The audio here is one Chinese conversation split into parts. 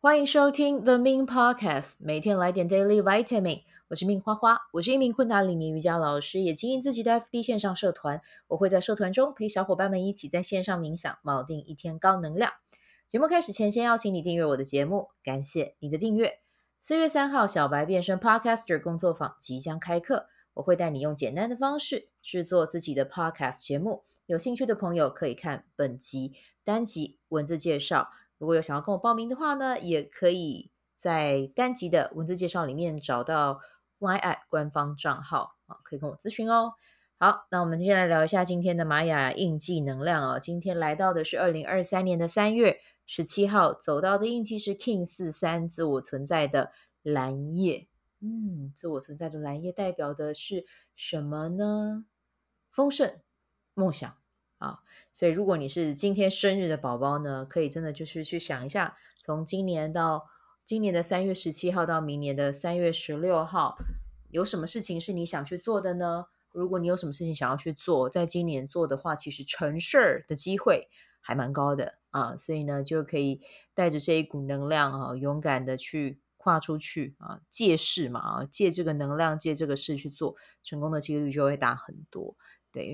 欢迎收听 The Min Podcast，每天来点 Daily Vitamin。我是 Min 花花，我是一名昆达里尼瑜伽老师，也经营自己的 FB 线上社团。我会在社团中陪小伙伴们一起在线上冥想，锚定一天高能量。节目开始前，先邀请你订阅我的节目，感谢你的订阅。四月三号，小白变身 Podcaster 工作坊即将开课，我会带你用简单的方式制作自己的 Podcast 节目。有兴趣的朋友可以看本集单集文字介绍。如果有想要跟我报名的话呢，也可以在单集的文字介绍里面找到 Line@ 官方账号啊，可以跟我咨询哦。好，那我们接下来聊一下今天的玛雅印记能量哦。今天来到的是二零二三年的三月十七号，走到的印记是 King 四三，自我存在的蓝夜。嗯，自我存在的蓝夜代表的是什么呢？丰盛，梦想。啊，所以如果你是今天生日的宝宝呢，可以真的就是去想一下，从今年到今年的三月十七号到明年的三月十六号，有什么事情是你想去做的呢？如果你有什么事情想要去做，在今年做的话，其实成事儿的机会还蛮高的啊，所以呢，就可以带着这一股能量啊，勇敢的去跨出去啊，借势嘛啊，借这个能量，借这个事去做，成功的几率就会大很多。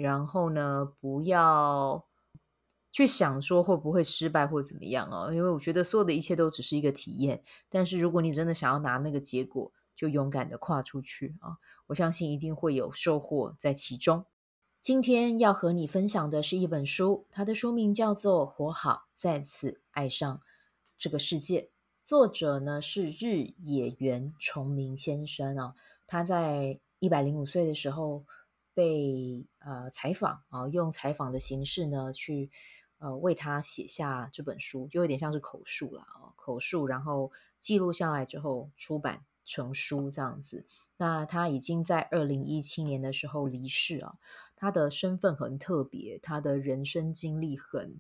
然后呢，不要去想说会不会失败或怎么样哦，因为我觉得所有的一切都只是一个体验。但是如果你真的想要拿那个结果，就勇敢的跨出去啊！我相信一定会有收获在其中。今天要和你分享的是一本书，它的书名叫做《活好，再次爱上这个世界》，作者呢是日野原重明先生啊。他在一百零五岁的时候。被呃采访啊，用采访的形式呢，去呃为他写下这本书，就有点像是口述了啊，口述，然后记录下来之后出版成书这样子。那他已经在二零一七年的时候离世啊，他的身份很特别，他的人生经历很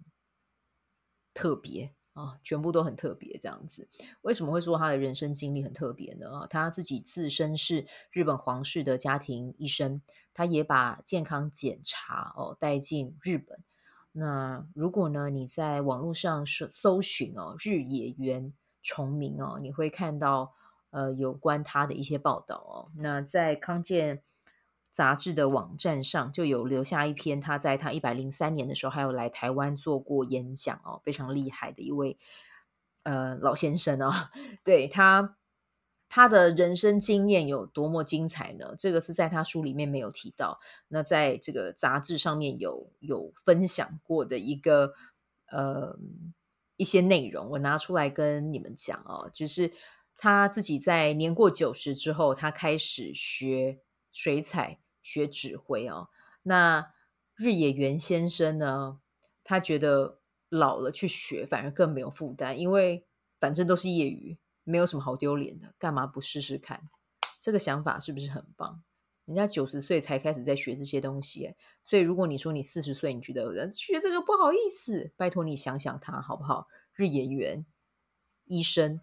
特别。啊，全部都很特别，这样子。为什么会说他的人生经历很特别呢？啊，他自己自身是日本皇室的家庭医生，他也把健康检查哦带进日本。那如果呢，你在网络上搜搜寻哦，日野原重明哦，你会看到呃有关他的一些报道哦。那在康健。杂志的网站上就有留下一篇，他在他一百零三年的时候，还有来台湾做过演讲哦，非常厉害的一位呃老先生哦。对他他的人生经验有多么精彩呢？这个是在他书里面没有提到，那在这个杂志上面有有分享过的一个呃一些内容，我拿出来跟你们讲哦，就是他自己在年过九十之后，他开始学水彩。学指挥哦，那日野原先生呢？他觉得老了去学反而更没有负担，因为反正都是业余，没有什么好丢脸的，干嘛不试试看？这个想法是不是很棒？人家九十岁才开始在学这些东西，所以如果你说你四十岁，你觉得学这个不好意思，拜托你想想他好不好？日野原医生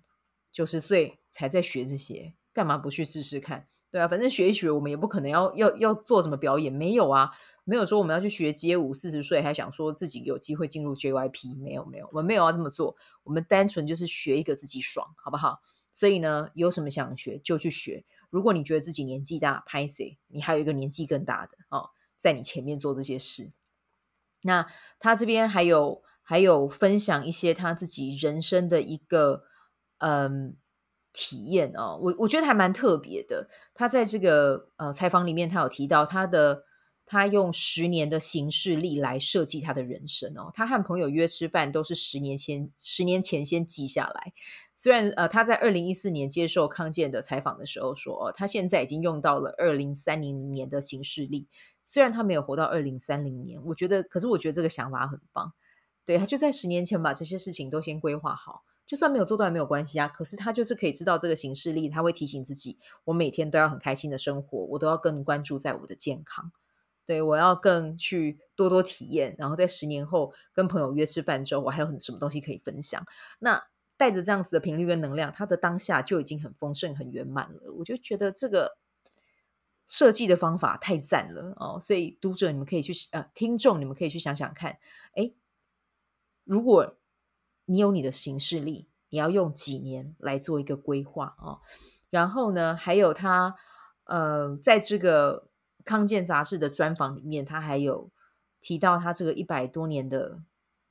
九十岁才在学这些，干嘛不去试试看？对啊，反正学一学，我们也不可能要要要做什么表演，没有啊，没有说我们要去学街舞，四十岁还想说自己有机会进入 JYP，没有没有，我们没有要这么做，我们单纯就是学一个自己爽，好不好？所以呢，有什么想学就去学。如果你觉得自己年纪大，拍谢，你还有一个年纪更大的哦，在你前面做这些事。那他这边还有还有分享一些他自己人生的一个嗯。体验哦，我我觉得还蛮特别的。他在这个呃采访里面，他有提到他的他用十年的行事历来设计他的人生哦。他和朋友约吃饭都是十年前十年前先记下来。虽然呃他在二零一四年接受康健的采访的时候说，哦，他现在已经用到了二零三零年的行事历。虽然他没有活到二零三零年，我觉得，可是我觉得这个想法很棒。对，他就在十年前把这些事情都先规划好。就算没有做到也没有关系啊，可是他就是可以知道这个行事历，他会提醒自己，我每天都要很开心的生活，我都要更关注在我的健康，对，我要更去多多体验，然后在十年后跟朋友约吃饭之后，我还有很什么东西可以分享。那带着这样子的频率跟能量，他的当下就已经很丰盛、很圆满了。我就觉得这个设计的方法太赞了哦，所以读者你们可以去呃，听众你们可以去想想看，诶，如果。你有你的行事历，你要用几年来做一个规划啊。然后呢，还有他呃，在这个康健杂志的专访里面，他还有提到他这个一百多年的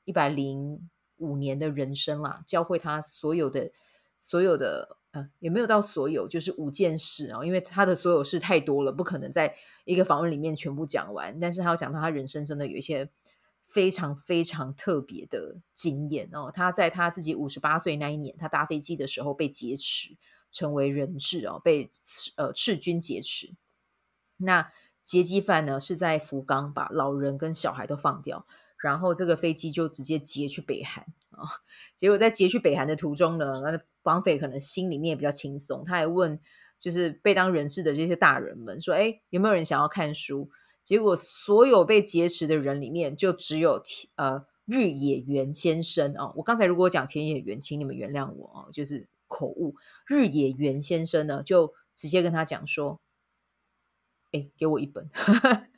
一百零五年的人生啦，教会他所有的所有的。嗯，也没有到所有，就是五件事啊，因为他的所有事太多了，不可能在一个访问里面全部讲完。但是他要讲到他人生真的有一些非常非常特别的经验哦。他在他自己五十八岁那一年，他搭飞机的时候被劫持，成为人质哦，被呃赤军劫持。那劫机犯呢是在福冈把老人跟小孩都放掉，然后这个飞机就直接劫去北韩啊。结果在劫去北韩的途中呢，那绑匪可能心里面也比较轻松，他还问就是被当人质的这些大人们说：“哎，有没有人想要看书？”结果所有被劫持的人里面，就只有呃日野原先生哦。我刚才如果讲田野原，请你们原谅我哦，就是口误。日野原先生呢，就直接跟他讲说：“哎，给我一本。”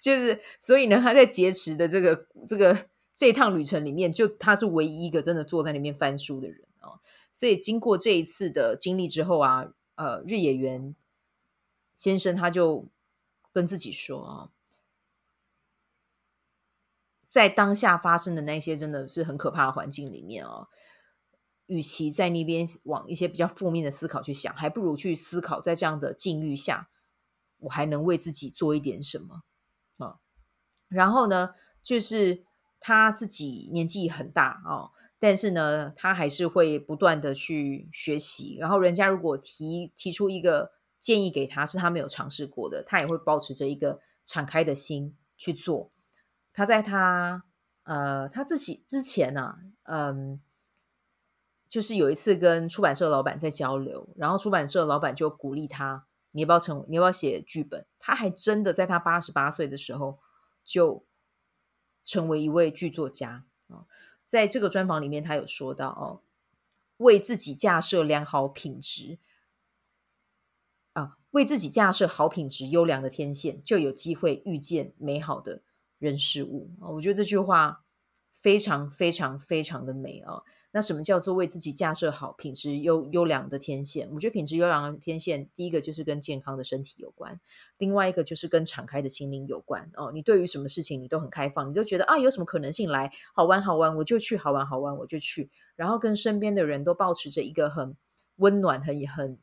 就是所以呢，他在劫持的这个这个这一趟旅程里面，就他是唯一一个真的坐在那边翻书的人哦。所以经过这一次的经历之后啊，呃，日野原先生他就跟自己说啊，在当下发生的那些真的是很可怕的环境里面啊，与其在那边往一些比较负面的思考去想，还不如去思考在这样的境遇下，我还能为自己做一点什么啊。然后呢，就是他自己年纪很大啊。但是呢，他还是会不断的去学习。然后，人家如果提提出一个建议给他，是他没有尝试过的，他也会保持着一个敞开的心去做。他在他呃他自己之前呢、啊，嗯，就是有一次跟出版社老板在交流，然后出版社老板就鼓励他：“你要不要成？你要不要写剧本？”他还真的在他八十八岁的时候就成为一位剧作家啊。在这个专访里面，他有说到哦，为自己架设良好品质，为自己架设好品质优良的天线，就有机会遇见美好的人事物啊。我觉得这句话非常非常非常的美啊。那什么叫做为自己架设好品质优优良的天线？我觉得品质优良的天线，第一个就是跟健康的身体有关，另外一个就是跟敞开的心灵有关哦。你对于什么事情你都很开放，你都觉得啊，有什么可能性来好玩好玩，我就去好玩好玩我就去，然后跟身边的人都保持着一个很温暖、很很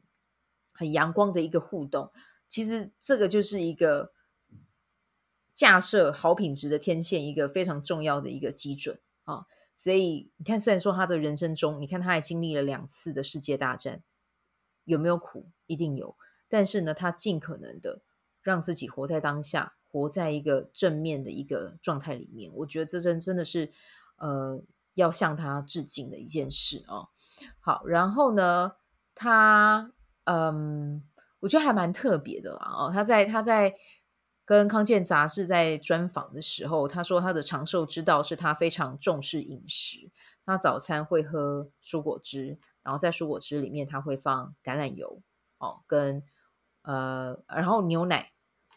很阳光的一个互动。其实这个就是一个架设好品质的天线一个非常重要的一个基准啊。所以你看，虽然说他的人生中，你看他还经历了两次的世界大战，有没有苦？一定有。但是呢，他尽可能的让自己活在当下，活在一个正面的一个状态里面。我觉得这真真的是，呃，要向他致敬的一件事哦。好，然后呢，他，嗯，我觉得还蛮特别的啦。哦，他在他在。跟康健杂志在专访的时候，他说他的长寿之道是他非常重视饮食。他早餐会喝蔬果汁，然后在蔬果汁里面他会放橄榄油哦，跟呃，然后牛奶，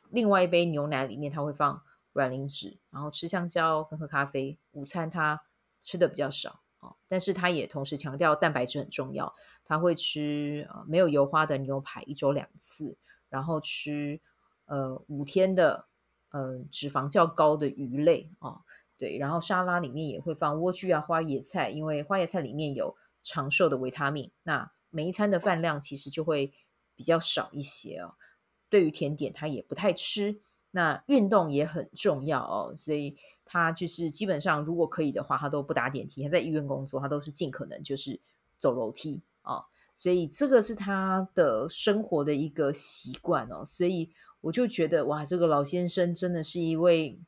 另外一杯牛奶里面他会放卵磷脂，然后吃香蕉跟喝咖啡。午餐他吃的比较少哦，但是他也同时强调蛋白质很重要。他会吃呃没有油花的牛排一周两次，然后吃。呃，五天的，呃，脂肪较高的鱼类啊，对，然后沙拉里面也会放莴苣啊、花椰菜，因为花椰菜里面有长寿的维他命。那每一餐的饭量其实就会比较少一些哦。对于甜点，他也不太吃。那运动也很重要哦，所以他就是基本上如果可以的话，他都不打电梯。他在医院工作，他都是尽可能就是走楼梯啊。所以这个是他的生活的一个习惯哦，所以。我就觉得哇，这个老先生真的是一位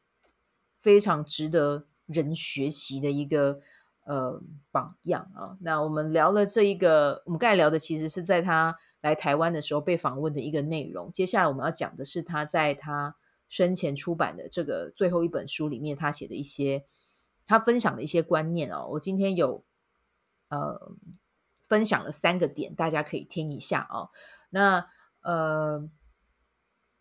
非常值得人学习的一个呃榜样啊。那我们聊了这一个，我们刚才聊的其实是在他来台湾的时候被访问的一个内容。接下来我们要讲的是他在他生前出版的这个最后一本书里面，他写的一些他分享的一些观念哦。我今天有呃分享了三个点，大家可以听一下哦。那呃。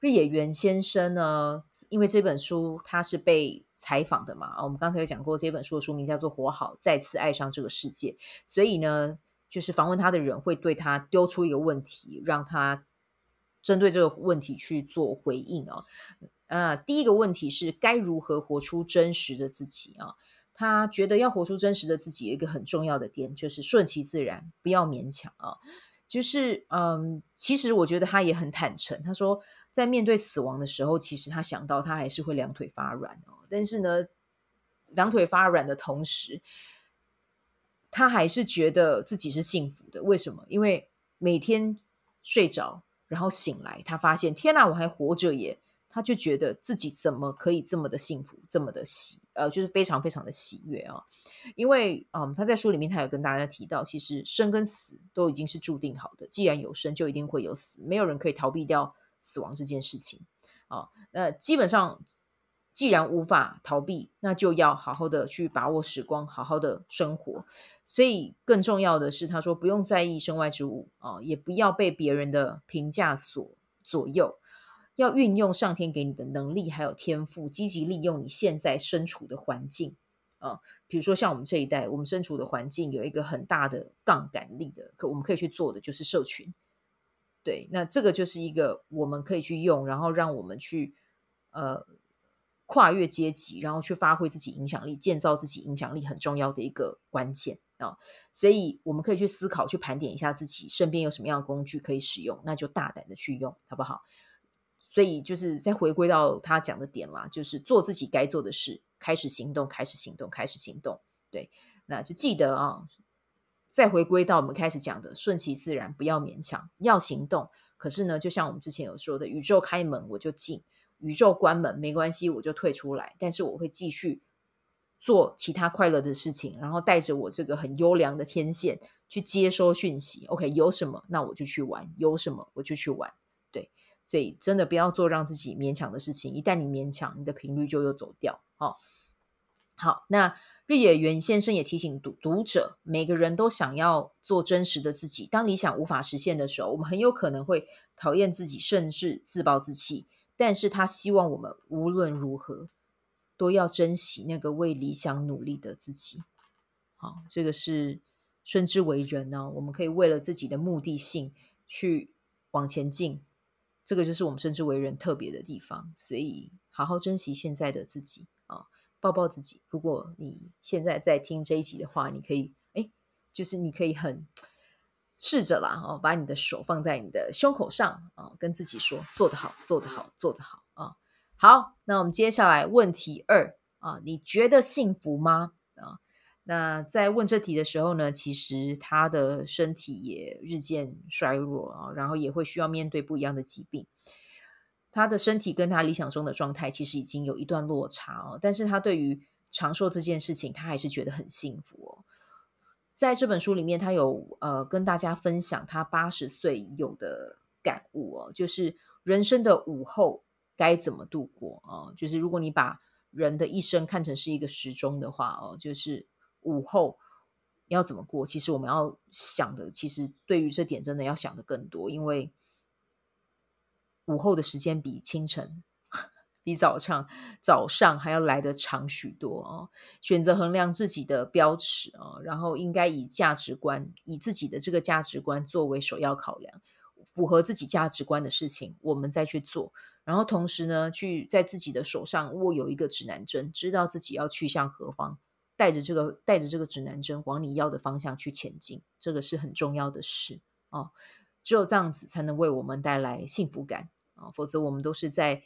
日野原先生呢，因为这本书他是被采访的嘛。啊，我们刚才有讲过，这本书的书名叫做《活好，再次爱上这个世界》。所以呢，就是访问他的人会对他丢出一个问题，让他针对这个问题去做回应啊。呃，第一个问题是该如何活出真实的自己啊？他觉得要活出真实的自己，有一个很重要的点，就是顺其自然，不要勉强啊。就是，嗯，其实我觉得他也很坦诚。他说，在面对死亡的时候，其实他想到他还是会两腿发软哦。但是呢，两腿发软的同时，他还是觉得自己是幸福的。为什么？因为每天睡着，然后醒来，他发现，天哪，我还活着耶！他就觉得自己怎么可以这么的幸福，这么的喜，呃，就是非常非常的喜悦啊。因为，嗯，他在书里面他有跟大家提到，其实生跟死都已经是注定好的。既然有生，就一定会有死，没有人可以逃避掉死亡这件事情啊。那基本上，既然无法逃避，那就要好好的去把握时光，好好的生活。所以，更重要的是，他说不用在意身外之物啊，也不要被别人的评价所左右。要运用上天给你的能力，还有天赋，积极利用你现在身处的环境啊。比如说，像我们这一代，我们身处的环境有一个很大的杠杆力的，可我们可以去做的就是社群。对，那这个就是一个我们可以去用，然后让我们去呃跨越阶级，然后去发挥自己影响力，建造自己影响力很重要的一个关键啊。所以我们可以去思考，去盘点一下自己身边有什么样的工具可以使用，那就大胆的去用，好不好？所以就是再回归到他讲的点啦，就是做自己该做的事，开始行动，开始行动，开始行动。对，那就记得啊，再回归到我们开始讲的，顺其自然，不要勉强，要行动。可是呢，就像我们之前有说的，宇宙开门我就进，宇宙关门没关系，我就退出来。但是我会继续做其他快乐的事情，然后带着我这个很优良的天线去接收讯息。OK，有什么那我就去玩，有什么我就去玩。对。所以，真的不要做让自己勉强的事情。一旦你勉强，你的频率就又走掉。哦，好，那日野原先生也提醒读读者，每个人都想要做真实的自己。当理想无法实现的时候，我们很有可能会讨厌自己，甚至自暴自弃。但是他希望我们无论如何都要珍惜那个为理想努力的自己。好，这个是顺之为人呢、我们可以为了自己的目的性去往前进。这个就是我们生之为人特别的地方，所以好好珍惜现在的自己啊，抱抱自己。如果你现在在听这一集的话，你可以，哎，就是你可以很试着啦，哦，把你的手放在你的胸口上啊，跟自己说，做得好，做得好，做得好啊。好，那我们接下来问题二啊，你觉得幸福吗？啊？那在问这题的时候呢，其实他的身体也日渐衰弱啊，然后也会需要面对不一样的疾病。他的身体跟他理想中的状态其实已经有一段落差哦，但是他对于长寿这件事情，他还是觉得很幸福哦。在这本书里面，他有呃跟大家分享他八十岁有的感悟哦，就是人生的午后该怎么度过哦，就是如果你把人的一生看成是一个时钟的话哦，就是。午后要怎么过？其实我们要想的，其实对于这点真的要想的更多，因为午后的时间比清晨、比早上早上还要来得长许多哦。选择衡量自己的标尺啊，然后应该以价值观，以自己的这个价值观作为首要考量，符合自己价值观的事情，我们再去做。然后同时呢，去在自己的手上握有一个指南针，知道自己要去向何方。带着这个带着这个指南针往你要的方向去前进，这个是很重要的事哦。只有这样子才能为我们带来幸福感啊，否则我们都是在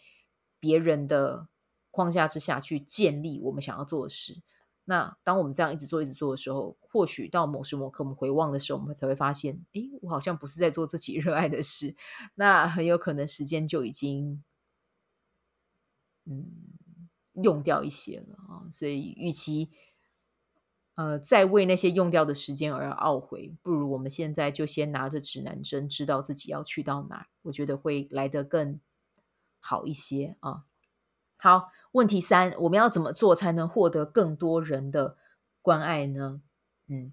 别人的框架之下去建立我们想要做的事。那当我们这样一直做一直做的时候，或许到某时某刻我们回望的时候，我们才会发现，诶，我好像不是在做自己热爱的事。那很有可能时间就已经，嗯，用掉一些了啊。所以，与其呃，再为那些用掉的时间而懊悔，不如我们现在就先拿着指南针，知道自己要去到哪儿，我觉得会来得更好一些啊。好，问题三，我们要怎么做才能获得更多人的关爱呢？嗯，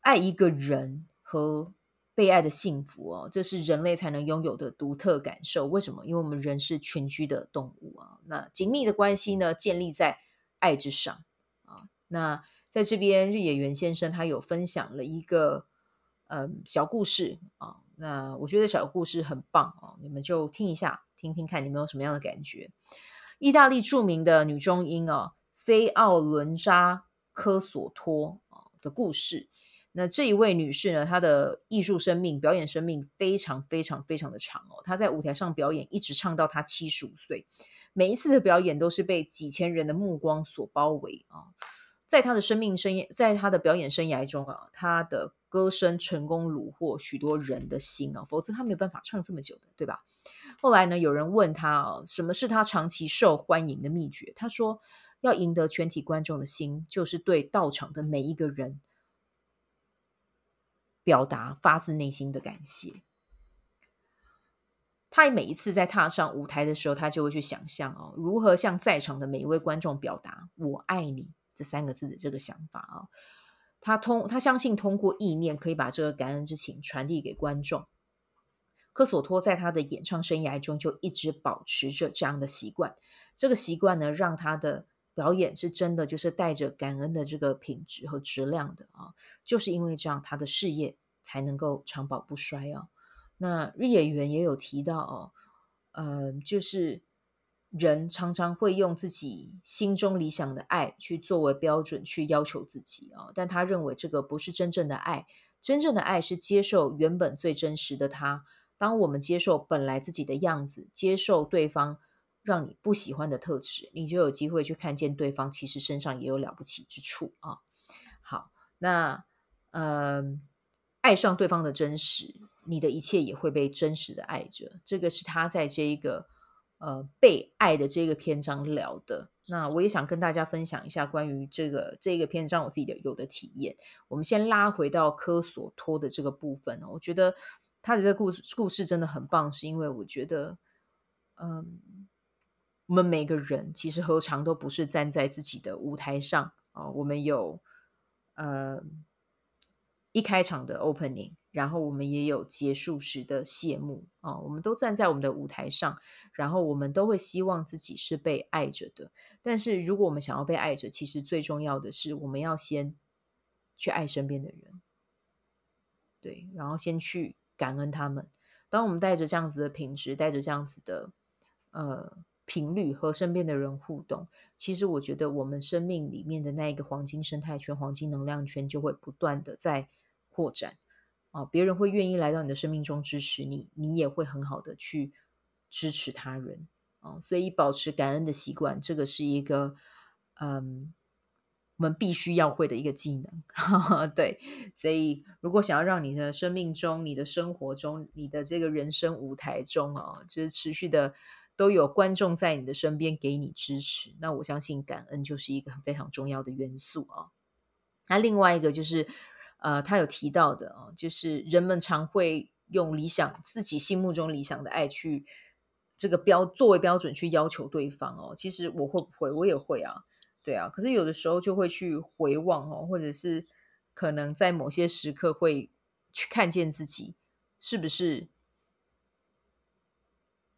爱一个人和被爱的幸福哦，这是人类才能拥有的独特感受。为什么？因为我们人是群居的动物啊。那紧密的关系呢，建立在爱之上啊。那在这边，日野原先生他有分享了一个嗯小故事啊。那我觉得小故事很棒啊，你们就听一下，听听看你们有什么样的感觉。意大利著名的女中音啊，菲奥伦扎科索托啊的故事。那这一位女士呢，她的艺术生命、表演生命非常非常非常的长哦。她在舞台上表演，一直唱到她七十五岁。每一次的表演都是被几千人的目光所包围啊。在他的生命生涯，在他的表演生涯中啊，他的歌声成功虏获许多人的心啊，否则他没有办法唱这么久的，对吧？后来呢，有人问他啊，什么是他长期受欢迎的秘诀？他说，要赢得全体观众的心，就是对到场的每一个人。表达发自内心的感谢。他每一次在踏上舞台的时候，他就会去想象哦，如何向在场的每一位观众表达“我爱你”这三个字的这个想法啊。他通他相信通过意念可以把这个感恩之情传递给观众。科索托在他的演唱生涯中就一直保持着这样的习惯。这个习惯呢，让他的表演是真的，就是带着感恩的这个品质和质量的啊，就是因为这样，他的事业才能够长保不衰啊。那日演员也有提到哦，呃，就是人常常会用自己心中理想的爱去作为标准去要求自己啊，但他认为这个不是真正的爱，真正的爱是接受原本最真实的他。当我们接受本来自己的样子，接受对方。让你不喜欢的特质，你就有机会去看见对方其实身上也有了不起之处啊。好，那呃，爱上对方的真实，你的一切也会被真实的爱着。这个是他在这一个呃被爱的这个篇章聊的。那我也想跟大家分享一下关于这个这个篇章我自己的有的体验。我们先拉回到科索托的这个部分，我觉得他的这个故事故事真的很棒，是因为我觉得嗯。我们每个人其实何尝都不是站在自己的舞台上啊？我们有呃一开场的 opening，然后我们也有结束时的谢幕啊。我们都站在我们的舞台上，然后我们都会希望自己是被爱着的。但是如果我们想要被爱着，其实最重要的是我们要先去爱身边的人，对，然后先去感恩他们。当我们带着这样子的品质，带着这样子的呃。频率和身边的人互动，其实我觉得我们生命里面的那一个黄金生态圈、黄金能量圈就会不断的在扩展啊！别人会愿意来到你的生命中支持你，你也会很好的去支持他人啊！所以保持感恩的习惯，这个是一个嗯，我们必须要会的一个技能。哈哈，对，所以如果想要让你的生命中、你的生活中、你的这个人生舞台中啊，就是持续的。都有观众在你的身边给你支持，那我相信感恩就是一个非常重要的元素啊。那另外一个就是，呃，他有提到的啊，就是人们常会用理想自己心目中理想的爱去这个标作为标准去要求对方哦。其实我会不会，我也会啊，对啊。可是有的时候就会去回望哦，或者是可能在某些时刻会去看见自己是不是。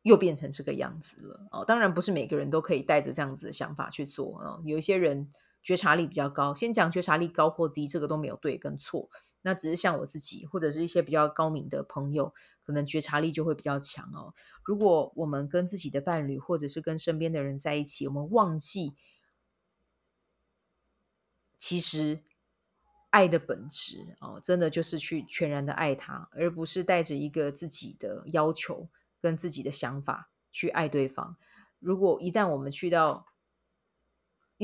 又变成这个样子了哦，当然不是每个人都可以带着这样子的想法去做啊。有一些人觉察力比较高，先讲觉察力高或低，这个都没有对跟错。那只是像我自己或者是一些比较高明的朋友，可能觉察力就会比较强哦。如果我们跟自己的伴侣或者是跟身边的人在一起，我们忘记其实爱的本质哦，真的就是去全然的爱他，而不是带着一个自己的要求。跟自己的想法去爱对方。如果一旦我们去到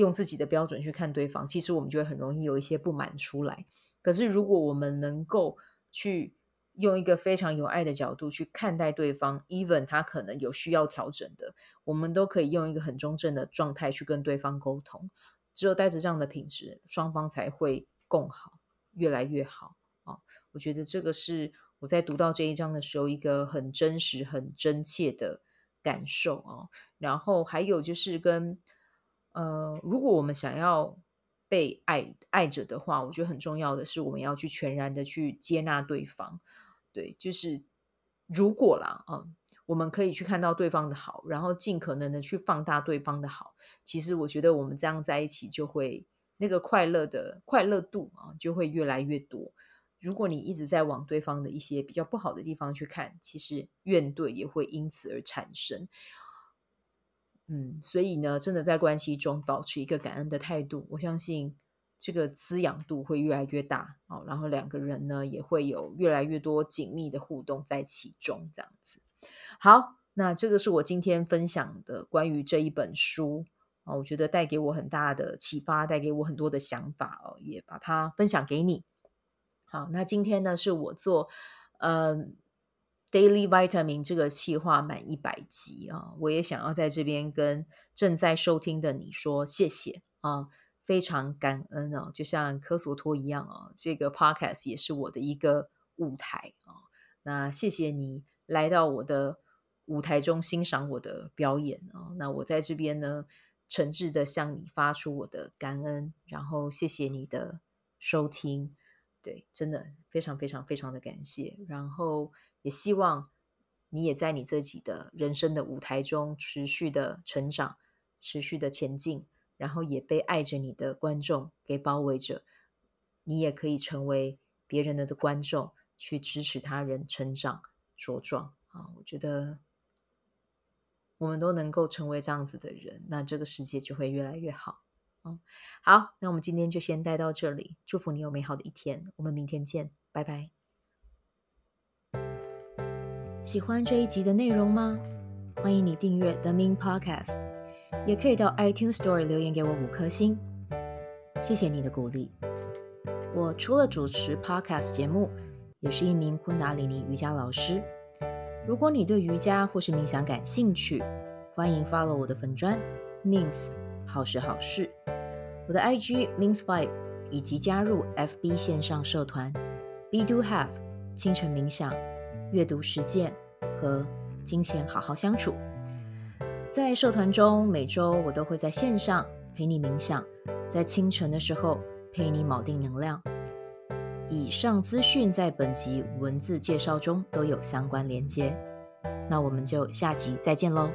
用自己的标准去看对方，其实我们就会很容易有一些不满出来。可是如果我们能够去用一个非常有爱的角度去看待对方，even 他可能有需要调整的，我们都可以用一个很中正的状态去跟对方沟通。只有带着这样的品质，双方才会共好，越来越好啊！我觉得这个是。我在读到这一章的时候，一个很真实、很真切的感受啊。然后还有就是跟呃，如果我们想要被爱爱着的话，我觉得很重要的是，我们要去全然的去接纳对方。对，就是如果啦啊，我们可以去看到对方的好，然后尽可能的去放大对方的好。其实我觉得我们这样在一起就会那个快乐的快乐度啊，就会越来越多。如果你一直在往对方的一些比较不好的地方去看，其实怨怼也会因此而产生。嗯，所以呢，真的在关系中保持一个感恩的态度，我相信这个滋养度会越来越大哦。然后两个人呢，也会有越来越多紧密的互动在其中，这样子。好，那这个是我今天分享的关于这一本书啊，我觉得带给我很大的启发，带给我很多的想法哦，也把它分享给你。好，那今天呢是我做呃 Daily Vitamin 这个企划满一百集啊，我也想要在这边跟正在收听的你说谢谢啊，非常感恩哦，就像科索托一样啊，这个 Podcast 也是我的一个舞台啊，那谢谢你。来到我的舞台中欣赏我的表演啊，那我在这边呢，诚挚的向你发出我的感恩，然后谢谢你的收听，对，真的非常非常非常的感谢，然后也希望你也在你自己的人生的舞台中持续的成长，持续的前进，然后也被爱着你的观众给包围着，你也可以成为别人的的观众，去支持他人成长。茁壮啊！我觉得我们都能够成为这样子的人，那这个世界就会越来越好。嗯，好，那我们今天就先待到这里，祝福你有美好的一天，我们明天见，拜拜。喜欢这一集的内容吗？欢迎你订阅 The Min Podcast，也可以到 iTunes Store 留言给我五颗星，谢谢你的鼓励。我除了主持 Podcast 节目，也是一名昆达里尼瑜伽老师。如果你对瑜伽或是冥想感兴趣，欢迎 follow 我的粉砖 Mins 好时好事，我的 IG Mins Vibe，以及加入 FB 线上社团 Be Do Have 清晨冥想、阅读实践和金钱好好相处。在社团中，每周我都会在线上陪你冥想，在清晨的时候陪你锚定能量。以上资讯在本集文字介绍中都有相关连接，那我们就下集再见喽。